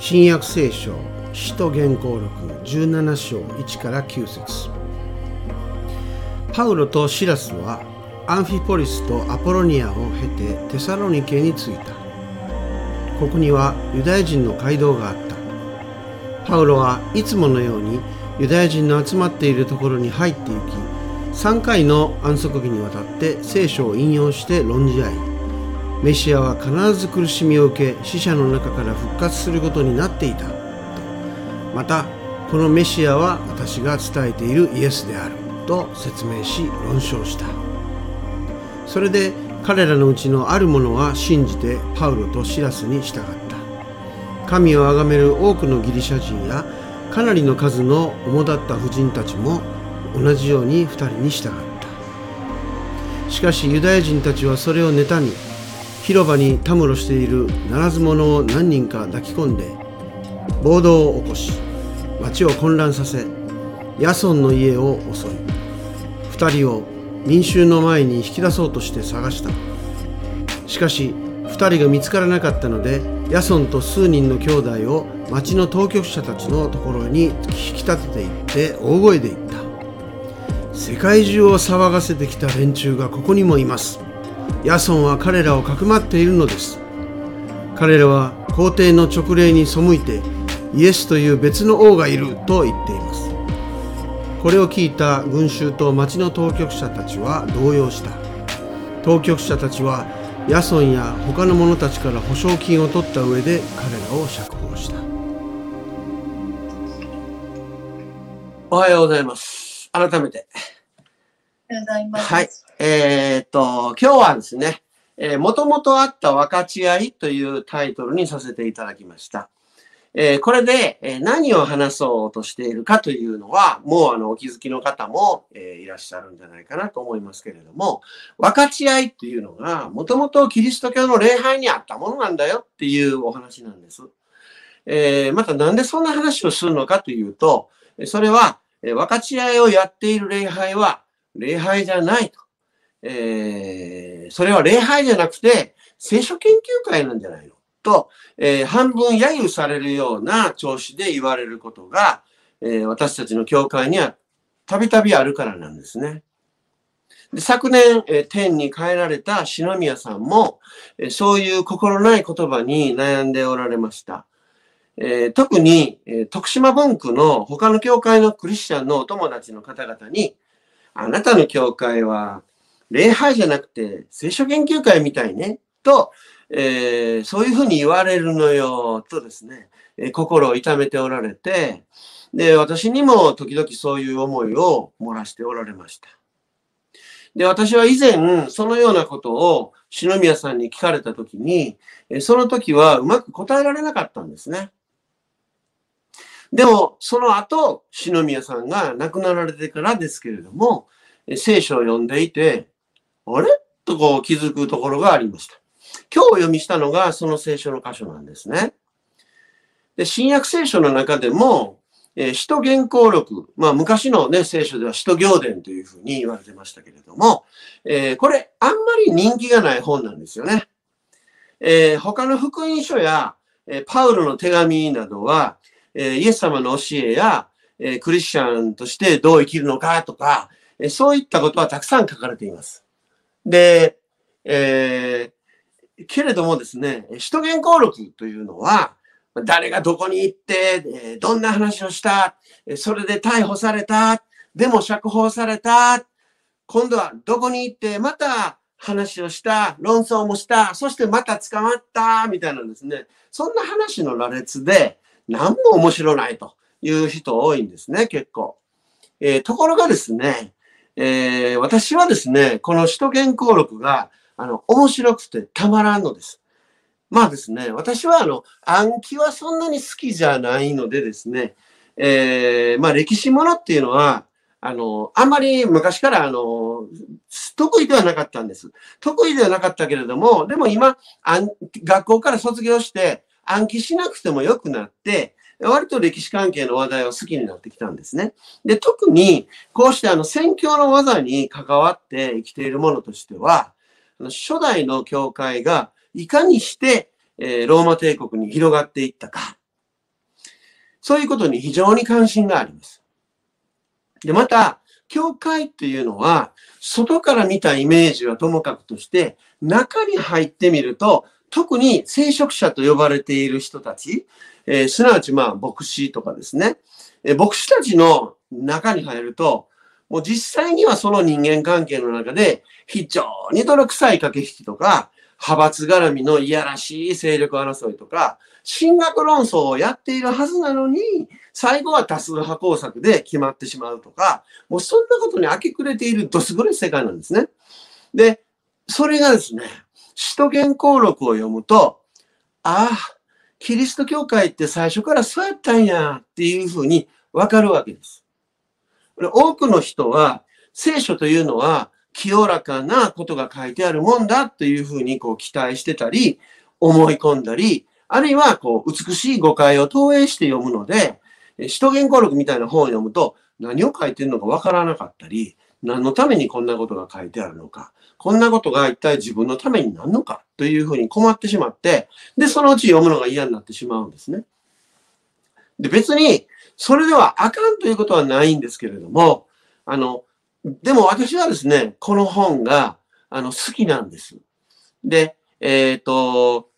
新約聖書使徒原稿録17章1から9節。パウロとシラスはアンフィポリスとアポロニアを経てテサロニケに着いた。ここにはユダヤ人の街道があった。パウロはいつものようにユダヤ人の集まっているところに入って行き3回の安息日にわたって聖書を引用して論じ合いメシアは必ず苦しみを受け死者の中から復活することになっていた。またこのメシアは私が伝えているイエスであると説明し論証した。それで彼らのうちのある者は信じてパウロとシラスに従った。神を崇める多くのギリシャ人やかなりの数の主だった婦人たちも同じように2人に従った。しかしユダヤ人たちはそれを妬み広場にたむろしているならず者を何人か抱き込んで暴動を起こし町を混乱させヤソンの家を襲い2人を民衆の前に引き出そうとして探した。しかし2人が見つからなかったのでヤソンと数人の兄弟を町の当局者たちのところに引き立てていって大声で言った。世界中を騒がせてきた連中がここにもいます。ヤソンは彼らをかくまっているのです。彼らは皇帝の勅令に背いてイエスという別の王がいると言っています。これを聞いた群衆と町の当局者たちは動揺した。当局者たちはヤソンや他の者たちから保証金を取った上で彼らを釈放した。おはようございます。改めて。おはようございます。はい。えーっと、今日はですね、えー、もともとあった分かち合いというタイトルにさせていただきました。えーこれで、え何を話そうとしているかというのは、もうあの、お気づきの方も、えいらっしゃるんじゃないかなと思いますけれども、分かち合いっていうのが、もともとキリスト教の礼拝にあったものなんだよっていうお話なんです。えーまたなんでそんな話をするのかというと、それは、え分かち合いをやっている礼拝は、礼拝じゃないと。えーそれは礼拝じゃなくて、聖書研究会なんじゃないの？と、えー半分揶揄されるような調子で言われることが、えー私たちの教会にはたびたびあるからなんですね。で昨年、え天に帰られた篠宮さんも、えそういう心ない言葉に悩んでおられました。え特に、え徳島文区の他の教会のクリスチャンのお友達の方々に、あなたの教会は礼拝じゃなくて聖書研究会みたいね、と、えーそういうふうに言われるのよ、とですね、えー心を痛めておられて、で、私にも時々そういう思いを漏らしておられました。で、私は以前、そのようなことを篠宮さんに聞かれたときに、その時はうまく答えられなかったんですね。でも、その後、篠宮さんが亡くなられてからですけれども、聖書を読んでいて、あれ？とこう気づくところがありました。今日お読みしたのがその聖書の箇所なんですね。で新約聖書の中でも、えー使徒原稿録、まあ昔のね、聖書では使徒行伝というふうに言われてましたけれども、えーこれあんまり人気がない本なんですよね。えー他の福音書や、えパウロの手紙などは、えイエス様の教えや、えクリスチャンとしてどう生きるのかとか、えそういったことはたくさん書かれています。で、えーけれどもですね、使徒原稿録というのは、誰がどこに行って、どんな話をした、それで逮捕された、でも釈放された、今度はどこに行って、また話をした、論争もした、そしてまた捕まった、みたいなんですね、そんな話の羅列で、何も面白ないという人多いんですね、結構。えーところがですね、えー私はですね、この使徒原稿録が、あの、面白くてたまらんのです。まあですね、私はあの、暗記はそんなに好きじゃないのでですね、えーまあ歴史ものっていうのは、あの、あんまり昔からあの、得意ではなかったんです。得意ではなかったけれども、でも今、学校から卒業して暗記しなくてもよくなって、割と歴史関係の話題を好きになってきたんですね。で、特に、こうしてあの、宣教の技に関わって生きているものとしては、初代の教会がいかにして、えローマ帝国に広がっていったか、そういうことに非常に関心があります。で、また、教会っていうのは、外から見たイメージはともかくとして、中に入ってみると、特に聖職者と呼ばれている人たち、えーすなわちまあ牧師とかですね、えー牧師たちの中に入ると、もう実際にはその人間関係の中で非常に泥臭い駆け引きとか、派閥絡みのいやらしい勢力争いとか、進学論争をやっているはずなのに、最後は多数派工作で決まってしまうとか、もうそんなことに明け暮れているどす黒い世界なんですね。で、それがですね、使徒言行録を読むと、ああ、キリスト教会って最初からそうやったんやっていうふうにわかるわけです。多くの人は、聖書というのは清らかなことが書いてあるもんだというふうにこう期待してたり、思い込んだり、あるいはこう美しい誤解を投影して読むので、え使徒言行録みたいな本を読むと何を書いてるのかわからなかったり、何のためにこんなことが書いてあるのか、こんなことが一体自分のためになるのかというふうに困ってしまって、で、そのうち読むのが嫌になってしまうんですね。で、別に、それではあかんということはないんですけれども、あの、でも私はですね、この本が、あの、好きなんです。で、えっ、と、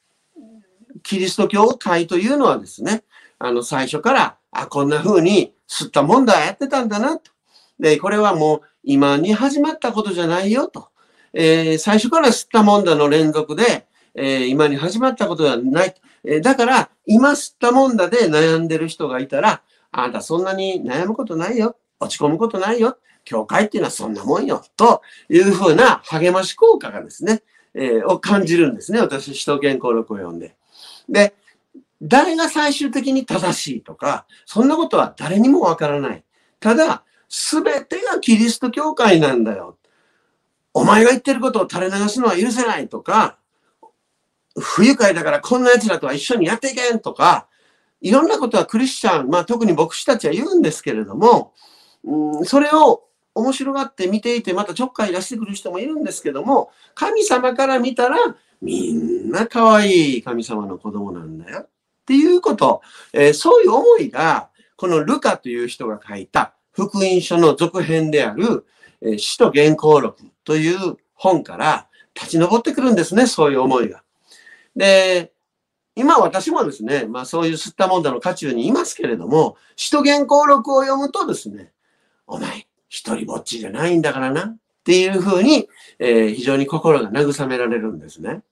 キリスト教会というのはですね、あの、最初から、あ、こんな風に吸ったもんだ、やってたんだな、と。で、これはもう今に始まったことじゃないよ、と。えー最初から吸ったもんだの連続で、えー今に始まったことではない。えーだから、今吸ったもんだで悩んでる人がいたら、あんたそんなに悩むことないよ。落ち込むことないよ。教会っていうのはそんなもんよ。というふうな励まし効果がですね、えーを感じるんですね。私、使徒言行録を読んで。で、誰が最終的に正しいとか、そんなことは誰にもわからない。ただ、すべてがキリスト教会なんだよ。お前が言ってることを垂れ流すのは許せないとか、不愉快だからこんな奴らとは一緒にやっていけんとか、いろんなことはクリスチャン、まあ特に牧師たちは言うんですけれども、うん、それを面白がって見ていてまたちょっかい出してくる人もいるんですけども、神様から見たらみんな可愛い神様の子供なんだよっていうこと、えーそういう思いが、このルカという人が書いた福音書の続編である、えー使徒言行録という本から立ち上ってくるんですね、そういう思いが。で、今私もですね、まあそういう吸ったもんだの渦中にいますけれども、使徒言行録を読むとですね、お前、一人ぼっちじゃないんだからな、っていうふうに、えー非常に心が慰められるんですね。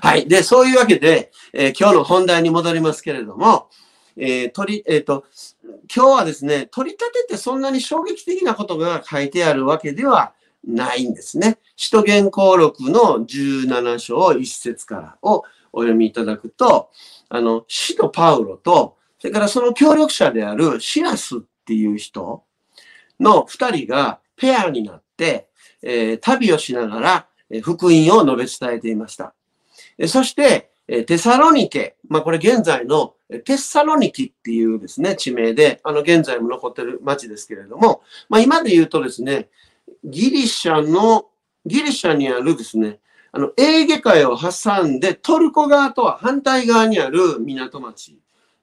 はい。で、そういうわけで、えー今日の本題に戻りますけれども、えー取り、えっ、と、今日はですね、取り立ててそんなに衝撃的なことが書いてあるわけではないんですね。使徒言行録の17章1節からをお読みいただくと、あの、使徒パウロと、それからその協力者であるシラスっていう人の二人がペアになって、えー旅をしながら福音を述べ伝えていました。そして、えテサロニケ、まあこれ現在のテッサロニキっていうですね、地名で、あの現在も残ってる町ですけれども、まあ今で言うとですね、ギリシャの、ギリシャにあるですね、あの、エーゲ海を挟んでトルコ側とは反対側にある港町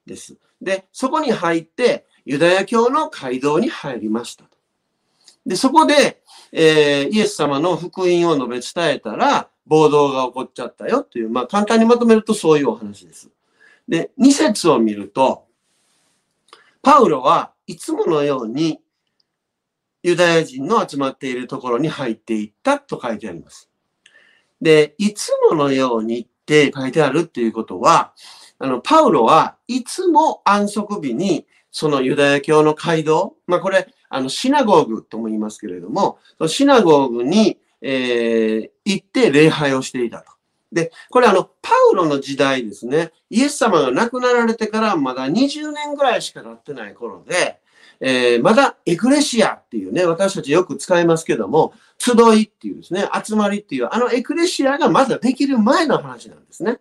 です。で、そこに入ってユダヤ教の街道に入りました。で、そこで、えーイエス様の福音を述べ伝えたら暴動が起こっちゃったよという、まあ簡単にまとめるとそういうお話です。で、2節を見ると、パウロはいつものようにユダヤ人の集まっているところに入っていったと書いてあります。で、いつものようにって書いてあるっていうことは、あの、パウロはいつも安息日にそのユダヤ教の街道、まあこれ、あの、シナゴーグとも言いますけれども、シナゴーグに、えー行って礼拝をしていたと。で、これあの、パウロの時代ですね、イエス様が亡くなられてからまだ20年ぐらいしか経ってない頃で、えーまだエクレシアっていうね、私たちよく使いますけども、集いっていうですね、集まりっていう、あのエクレシアがまだできる前の話なんですね。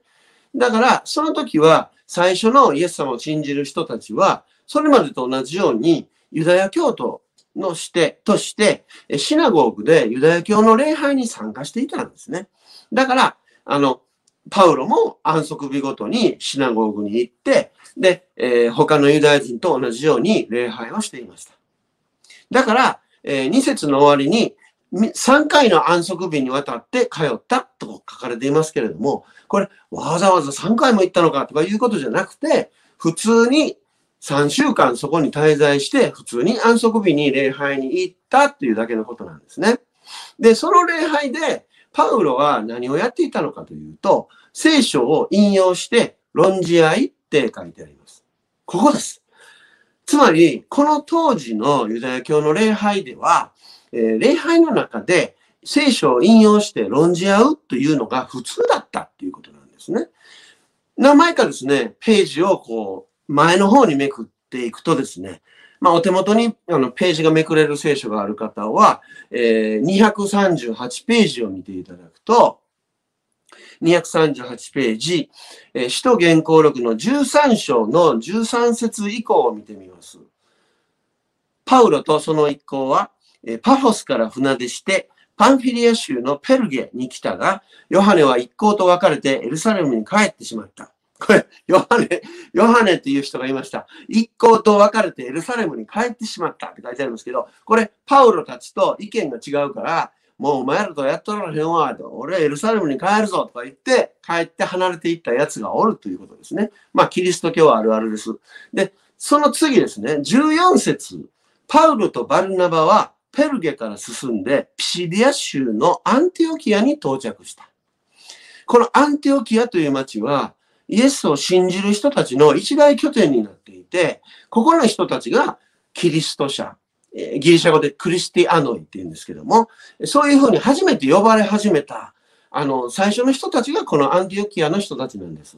だから、その時は、最初のイエス様を信じる人たちは、それまでと同じように、ユダヤ教徒のして、として、シナゴーグでユダヤ教の礼拝に参加していたんですね。だから、あの、パウロも安息日ごとにシナゴーグに行って、で、えー他のユダヤ人と同じように礼拝をしていました。だから、え2節の終わりに、3回の安息日にわたって通ったと書かれていますけれども、これ、わざわざ3回も行ったのかとかいうことじゃなくて、普通に3週間そこに滞在して、普通に安息日に礼拝に行ったっていうだけのことなんですね。で、その礼拝で、パウロは何をやっていたのかというと、聖書を引用して論じ合いって書いてあります。ここです。つまり、この当時のユダヤ教の礼拝では、えー礼拝の中で聖書を引用して論じ合うというのが普通だったっていうことなんですね。何枚かですね、ページをこう、前の方にめくっていくとですね、まあ、お手元にあのページがめくれる聖書がある方は、えー238ページを見ていただくと、238ページ、えー使徒原稿録の13章の13節以降を見てみます。パウロとその一行は、えーパフォスから船出して、パンフィリア州のペルゲに来たが、ヨハネは一行と別れてエルサレムに帰ってしまった。これ、ヨハネ、ヨハネっていう人がいました。一行と別れてエルサレムに帰ってしまったって書いてありますけど、これ、パウロたちと意見が違うから、もうお前らとやっとらへんわ、と俺はエルサレムに帰るぞとか言って、帰って離れていったやつがおるということですね。まあ、キリスト教はあるあるです。で、その次ですね、14節パウロとバルナバはペルゲから進んで、ピシディア州のアンティオキアに到着した。このアンティオキアという町は、イエスを信じる人たちの一大拠点になっていて、ここの人たちがキリスト者、ギリシャ語でクリスティアノイって言うんですけども、そういうふうに初めて呼ばれ始めた、あの、最初の人たちがこのアンティオキアの人たちなんです。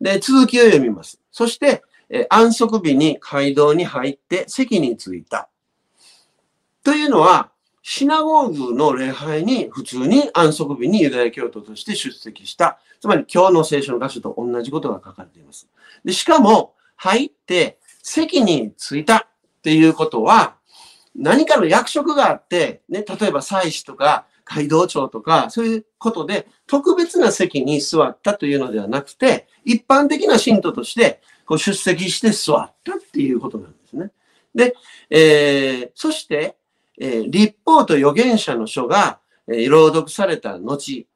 で、続きを読みます。そして、え安息日に街道に入って席に着いた。というのは、シナゴーグの礼拝に普通に安息日にユダヤ教徒として出席した。つまり今日の聖書の箇所と同じことが書かれています。でしかも、入って席に着いたっていうことは、何かの役職があって、ね、例えば祭司とか街道長とか、そういうことで特別な席に座ったというのではなくて、一般的な信徒としてこう出席して座ったっていうことなんですね。で、えーそして、えー立法と預言者の書が、えー朗読された後、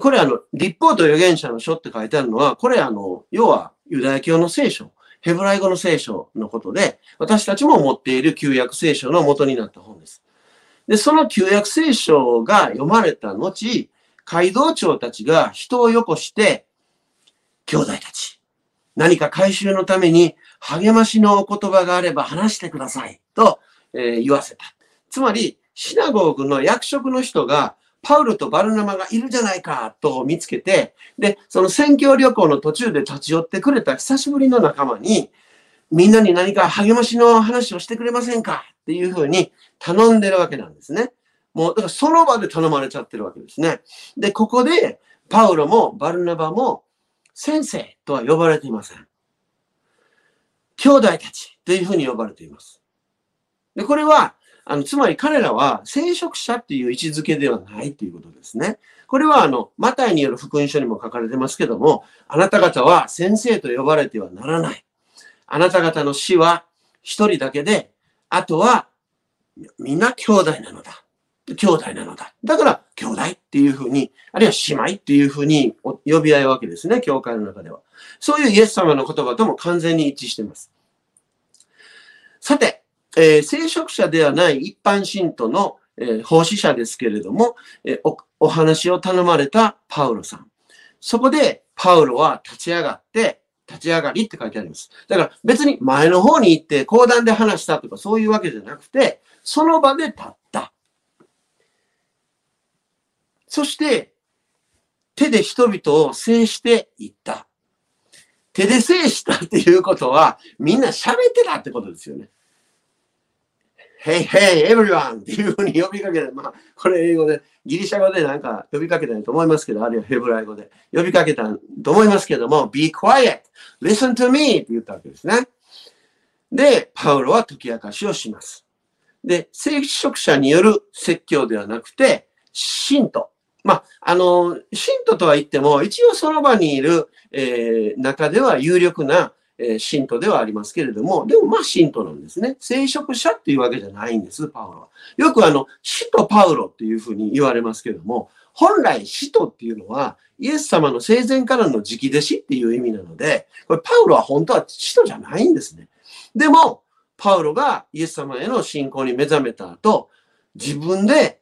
これあの、立法と預言者の書って書いてあるのは、これあの、要はユダヤ教の聖書、ヘブライ語の聖書のことで、私たちも持っている旧約聖書の元になった本です。で、その旧約聖書が読まれた後、街道長たちが人をよこして、兄弟たち、何か回収のために励ましのお言葉があれば話してくださいと、えー言わせた。つまり、シナゴーグの役職の人が、パウルとバルナマがいるじゃないかと見つけて、で、その宣教旅行の途中で立ち寄ってくれた久しぶりの仲間に、みんなに何か励ましの話をしてくれませんか？っていうふうに頼んでるわけなんですね。もう、だからその場で頼まれちゃってるわけですね。で、ここで、パウロもバルナバも、先生とは呼ばれていません。兄弟たちというふうに呼ばれています。で、これは、あの、つまり彼らは聖職者っていう位置づけではないということですね。これは、あの、マタイによる福音書にも書かれてますけども、あなた方は先生と呼ばれてはならない。あなた方の死は一人だけで、あとはみんな兄弟なのだ。兄弟なのだ。だから、兄弟っていうふうに、あるいは姉妹っていうふうに呼び合いわけですね、教会の中では。そういうイエス様の言葉とも完全に一致してます。さて、えー聖職者ではない一般信徒の、えー奉仕者ですけれども、えーおお話を頼まれたパウロさん。そこでパウロは立ち上がって、立ち上がりって書いてあります。だから別に前の方に行って講談で話したとかそういうわけじゃなくて、その場で立った。そして、手で人々を制していった。手で制したっていうことは、みんな喋ってたってことですよね。Hey, hey, everyone! っていうふうに呼びかけた。まあ、これ英語で、ギリシャ語でなんか呼びかけたと思いますけど、あるいはヘブライ語で呼びかけたと思いますけども、be quiet! listen to me! って言ったわけですね。で、パウロは解き明かしをします。で、聖職者による説教ではなくて、信徒、まあ、あの、信徒とは言っても、一応その場にいる、えー、中では有力な、え、信徒ではありますけれども、でもまあ信徒なんですね。聖職者っていうわけじゃないんです、パウロは。よくあの、使徒パウロっていうふうに言われますけれども、本来使徒っていうのは、イエス様の生前からの直弟子っていう意味なので、これパウロは本当は使徒じゃないんですね。でも、パウロがイエス様への信仰に目覚めた後、自分で、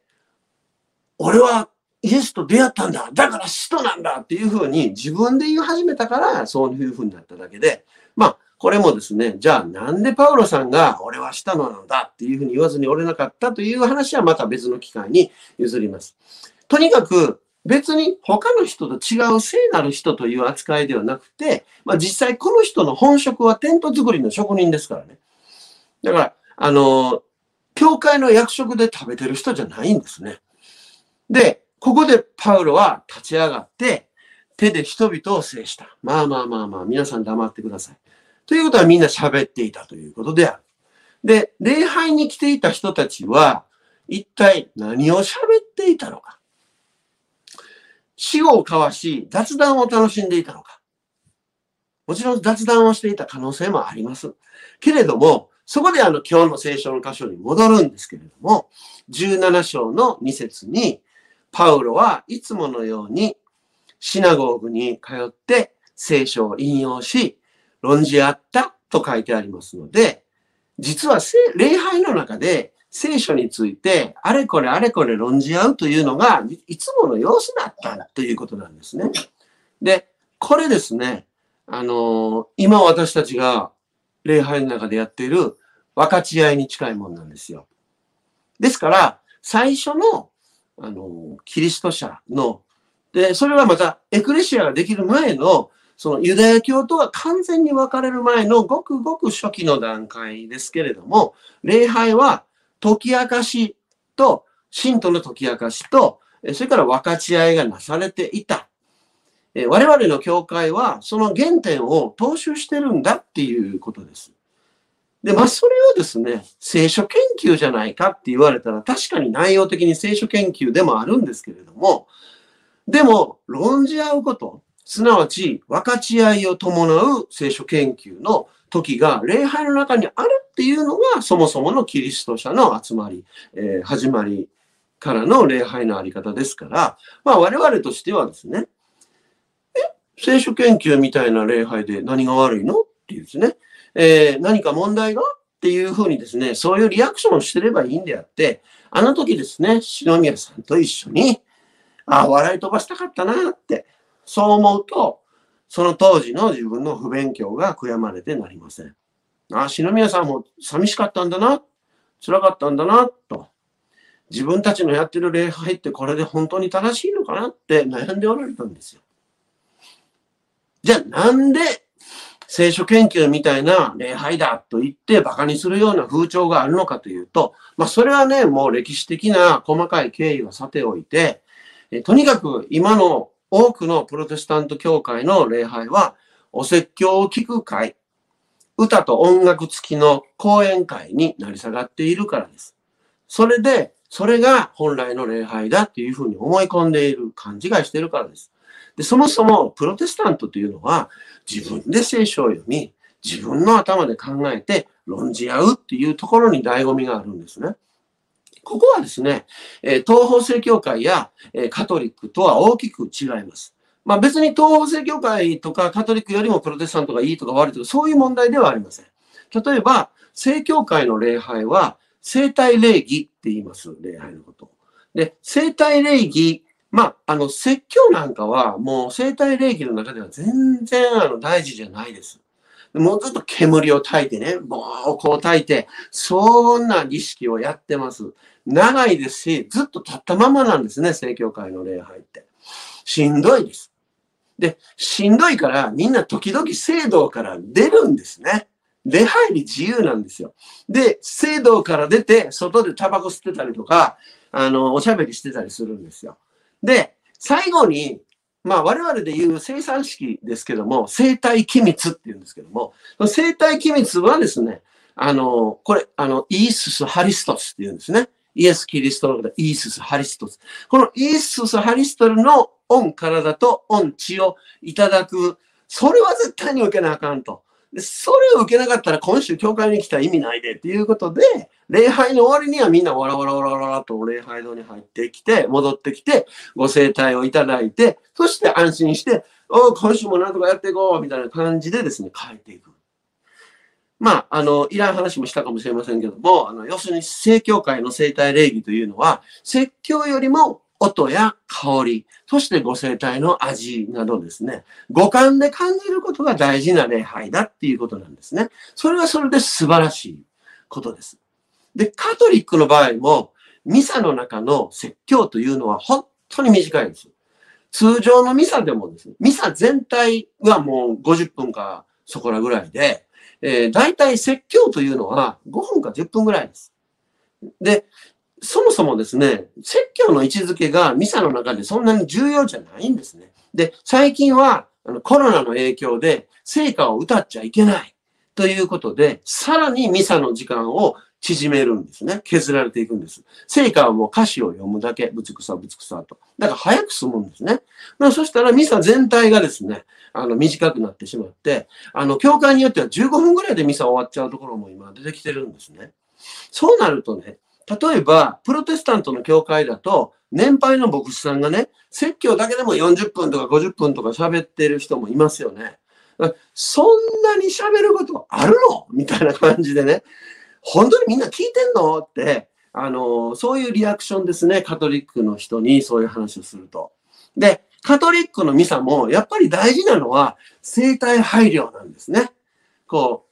俺はイエスと出会ったんだ。だから使徒なんだっていうふうに自分で言い始めたから、そういうふうになっただけで、まあ、これもですね、じゃあなんでパウロさんが俺はしたのなんだっていうふうに言わずに折れなかったという話はまた別の機会に譲ります。とにかく別に他の人と違う聖なる人という扱いではなくて、まあ、実際この人の本職はテント作りの職人ですからね。だから、あの、教会の役職で食べてる人じゃないんですね。で、ここでパウロは立ち上がって、手で人々を制した。まあまあまあまあ、皆さん黙ってください。ということはみんな喋っていたということである。で、礼拝に来ていた人たちは、一体何を喋っていたのか。死後を交わし、雑談を楽しんでいたのか。もちろん雑談をしていた可能性もあります。けれども、そこであの今日の聖書の箇所に戻るんですけれども、17章の2節に、パウロはいつものようにシナゴーグに通って聖書を引用し、論じ合ったと書いてありますので、実は礼拝の中で聖書についてあれこれあれこれ論じ合うというのがいつもの様子だったということなんですね。で、これですね、あの今私たちが礼拝の中でやっている分かち合いに近いもんなんですよ。ですから、最初の、あの、キリスト者の、で、それはまた、エクレシアができる前の、そのユダヤ教とは完全に分かれる前のごくごく初期の段階ですけれども、礼拝は解き明かしと、信徒の解き明かしと、それから分かち合いがなされていた。我々の教会はその原点を踏襲してるんだっていうことです。で、まあそれをですね、聖書研究じゃないかって言われたら確かに内容的に聖書研究でもあるんですけれども、でも論じ合うこと、すなわち分かち合いを伴う聖書研究の時が礼拝の中にあるっていうのがそもそものキリスト者の集まり、えー、始まりからの礼拝のあり方ですから、まあ我々としてはですね、え、聖書研究みたいな礼拝で何が悪いのっていうですね、えー、何か問題がっていうふうにですね、そういうリアクションをしてればいいんであって、あの時ですね、篠宮さんと一緒に、ああ、笑い飛ばしたかったなって、そう思うと、その当時の自分の不勉強が悔やまれてなりません。ああ、篠宮さんも寂しかったんだな、辛かったんだな、と。自分たちのやってる礼拝ってこれで本当に正しいのかなって悩んでおられたんですよ。じゃあなんで聖書研究みたいな礼拝だと言って馬鹿にするような風潮があるのかというと、まあそれはね、もう歴史的な細かい経緯はさておいて、えとにかく今の多くのプロテスタント教会の礼拝は、お説教を聞く会、歌と音楽付きの講演会になり下がっているからです。それで、それが本来の礼拝だっていうふうに思い込んでいる、勘違いしているからです。でそもそもプロテスタントというのは自分で聖書を読み、自分の頭で考えて論じ合うっていうところに醍醐味があるんですね。ここはですね、東方正教会やカトリックとは大きく違います。まあ別に東方正教会とかカトリックよりもプロテスタントがいいとか悪いとかそういう問題ではありません。例えば、正教会の礼拝は生体礼儀って言います、礼拝のこと。で、生体礼儀まあ、あの、説教なんかは、もう生体礼儀の中では全然あの大事じゃないです。もうずっと煙を焚いてね、棒をこう焚いて、そんな儀式をやってます。長いですし、ずっと立ったままなんですね、正教会の礼拝って。しんどいです。で、しんどいからみんな時々聖堂から出るんですね。出入り自由なんですよ。で、聖堂から出て、外でタバコ吸ってたりとか、あの、おしゃべりしてたりするんですよ。で、最後に、まあ我々で言う生産式ですけども、生体機密って言うんですけども、生体機密はですね、あの、これ、あの、イースス・ハリストスって言うんですね。イエス・キリストのこと、イースス・ハリストス。このイースス・ハリストルの御体と御血をいただく。それは絶対に受けなあかんと。それを受けなかったら今週教会に来たら意味ないでっていうことで、礼拝の終わりにはみんなわらわらわらわらと礼拝堂に入ってきて、戻ってきて、ご生体をいただいて、そして安心して、お今週もなんとかやっていこうみたいな感じでですね、帰っていく。まあ、あの、いらん話もしたかもしれませんけども、あの、要するに、正教会の生体礼儀というのは、説教よりも音や香り、そしてご生体の味などですね、五感で感じることが大事な礼拝だっていうことなんですね。それはそれで素晴らしいことです。で、カトリックの場合も、ミサの中の説教というのは本当に短いです。通常のミサでもですね、ミサ全体はもう50分かそこらぐらいで、えー、大体説教というのは5分か10分ぐらいです。で、そもそもですね、説教の位置づけがミサの中でそんなに重要じゃないんですね。で、最近はあのコロナの影響で成果を歌っちゃいけないということで、さらにミサの時間を縮めるんですね。削られていくんです。聖歌はもう歌詞を読むだけ、ぶつくさぶつくさと。だから早く済むんですね。そしたらミサ全体がですね、あの短くなってしまって、あの、教会によっては15分ぐらいでミサ終わっちゃうところも今出てきてるんですね。そうなるとね、例えば、プロテスタントの教会だと、年配の牧師さんがね、説教だけでも40分とか50分とか喋ってる人もいますよね。そんなに喋ることあるの？みたいな感じでね、本当にみんな聞いてんの？って、あの、そういうリアクションですね、カトリックの人にそういう話をすると。で、カトリックのミサも、やっぱり大事なのは、生体配慮なんですね。こ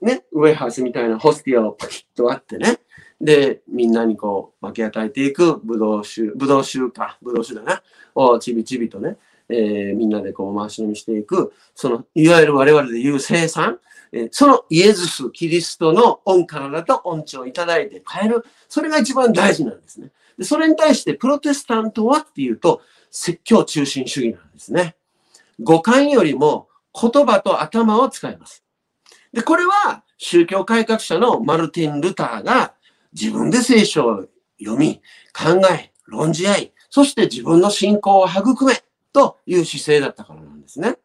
う、ね、ウェハースみたいなホスティアをパキッと割ってね、で、みんなにこう、分け与えていく、ブドウ酒、ブドウ酒か、ブドウ酒だな、をちびちびとね、えー、みんなでこう回し飲みしていく、その、いわゆる我々で言う生産、え、そのイエズス、キリストの恩体と恩知をいただいて変える、それが一番大事なんですね。でそれに対してプロテスタントはっていうと、説教中心主義なんですね。五感よりも言葉と頭を使います。で、これは宗教改革者のマルティン・ルターが自分で聖書を読み、考え、論じ合い、そして自分の信仰を育めという姿勢だったからなんですね。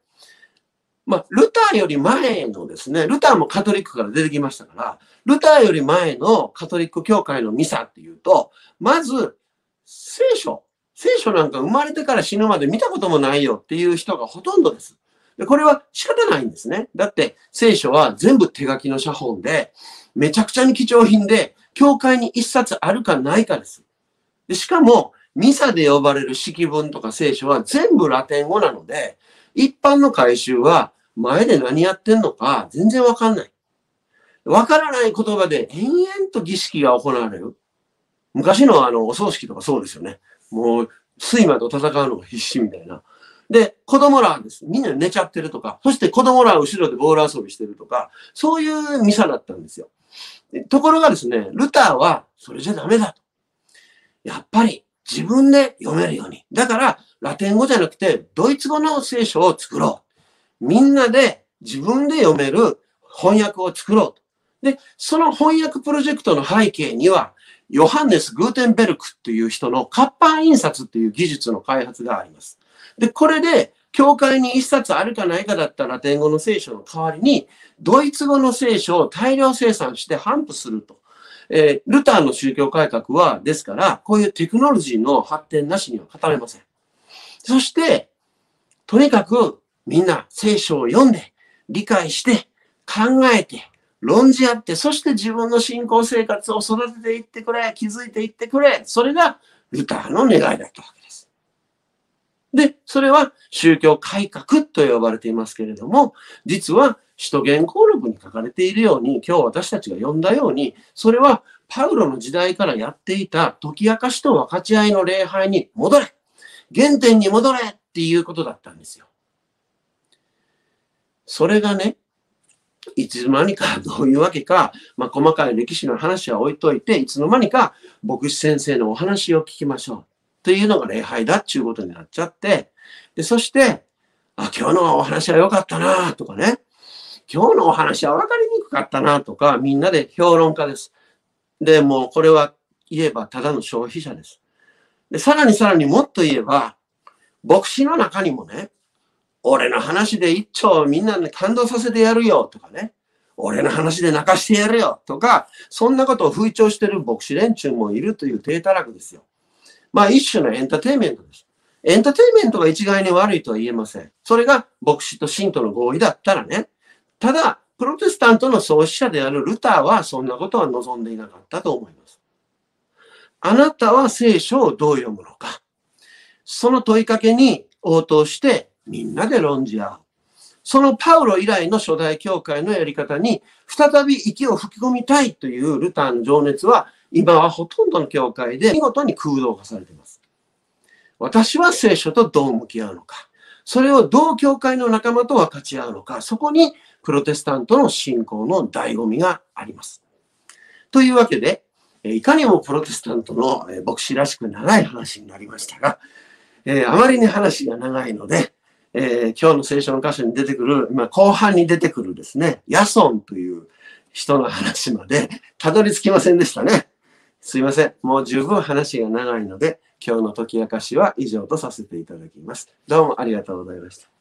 まあ、ルターより前のですね、ルターもカトリックから出てきましたから、ルターより前のカトリック教会のミサっていうと、まず、聖書。聖書なんか生まれてから死ぬまで見たこともないよっていう人がほとんどです。でこれは仕方ないんですね。だって聖書は全部手書きの写本で、めちゃくちゃに貴重品で、教会に一冊あるかないかです。でしかも、ミサで呼ばれる式文とか聖書は全部ラテン語なので、一般の改宗は前で何やってんのか全然わかんない。わからない言葉で延々と儀式が行われる。昔のあの、お葬式とかそうですよね。もう、睡魔と戦うのが必死みたいな。で、子供らはです。みんな寝ちゃってるとか、そして子供らは後ろでボール遊びしてるとか、そういうミサだったんですよ。ところがですね、ルターはそれじゃダメだと。やっぱり自分で読めるように。だから、ラテン語じゃなくて、ドイツ語の聖書を作ろう。みんなで自分で読める翻訳を作ろうと。で、その翻訳プロジェクトの背景には、ヨハンネス・グーテンベルクっていう人の活版印刷っていう技術の開発があります。で、これで、教会に一冊あるかないかだったラテン語の聖書の代わりに、ドイツ語の聖書を大量生産して頒布すると。えー、ルターの宗教改革は、ですから、こういうテクノロジーの発展なしには語れません。そして、とにかくみんな聖書を読んで、理解して、考えて、論じ合って、そして自分の信仰生活を育てていってくれ、気づいていってくれ。それがルターの願いだったわけです。で、それは宗教改革と呼ばれていますけれども、実は使徒言行録に書かれているように、今日私たちが読んだように、それはパウロの時代からやっていた解き明かしと分かち合いの礼拝に戻れ原点に戻れっていうことだったんですよ。それがね、いつの間にかどういうわけか、まあ、細かい歴史の話は置いといて、いつの間にか牧師先生のお話を聞きましょう。というのが礼拝だっていうことになっちゃって、で、そして、あ、今日のお話は良かったなとかね、今日のお話は分かりにくかったなとか、みんなで評論家です。で、もうこれは言えばただの消費者です。で、さらにさらにもっと言えば、牧師の中にもね、俺の話で一丁みんなに感動させてやるよとかね、俺の話で泣かしてやるよとか、そんなことを吹聴してる牧師連中もいるという低たらくですよ。まあ一種のエンターテインメントです。エンターテインメントが一概に悪いとは言えません。それが牧師と信徒の合意だったらね。ただ、プロテスタントの創始者であるルターはそんなことは望んでいなかったと思います。あなたは聖書をどう読むのか。その問いかけに応答してみんなで論じ合う。そのパウロ以来の初代教会のやり方に再び息を吹き込みたいというルターの情熱は今はほとんどの教会で見事に空洞化されています。私は聖書とどう向き合うのか。それをどう教会の仲間と分かち合うのか。そこにプロテスタントの信仰の醍醐味があります。というわけで、いかにもプロテスタントの牧師らしく長い話になりましたが、えー、あまりに話が長いので、えー、今日の聖書の箇所に出てくる、まあ、後半に出てくるですね、ヤソンという人の話までたどり着きませんでしたね。すいません。もう十分話が長いので、今日の解き明かしは以上とさせていただきます。どうもありがとうございました。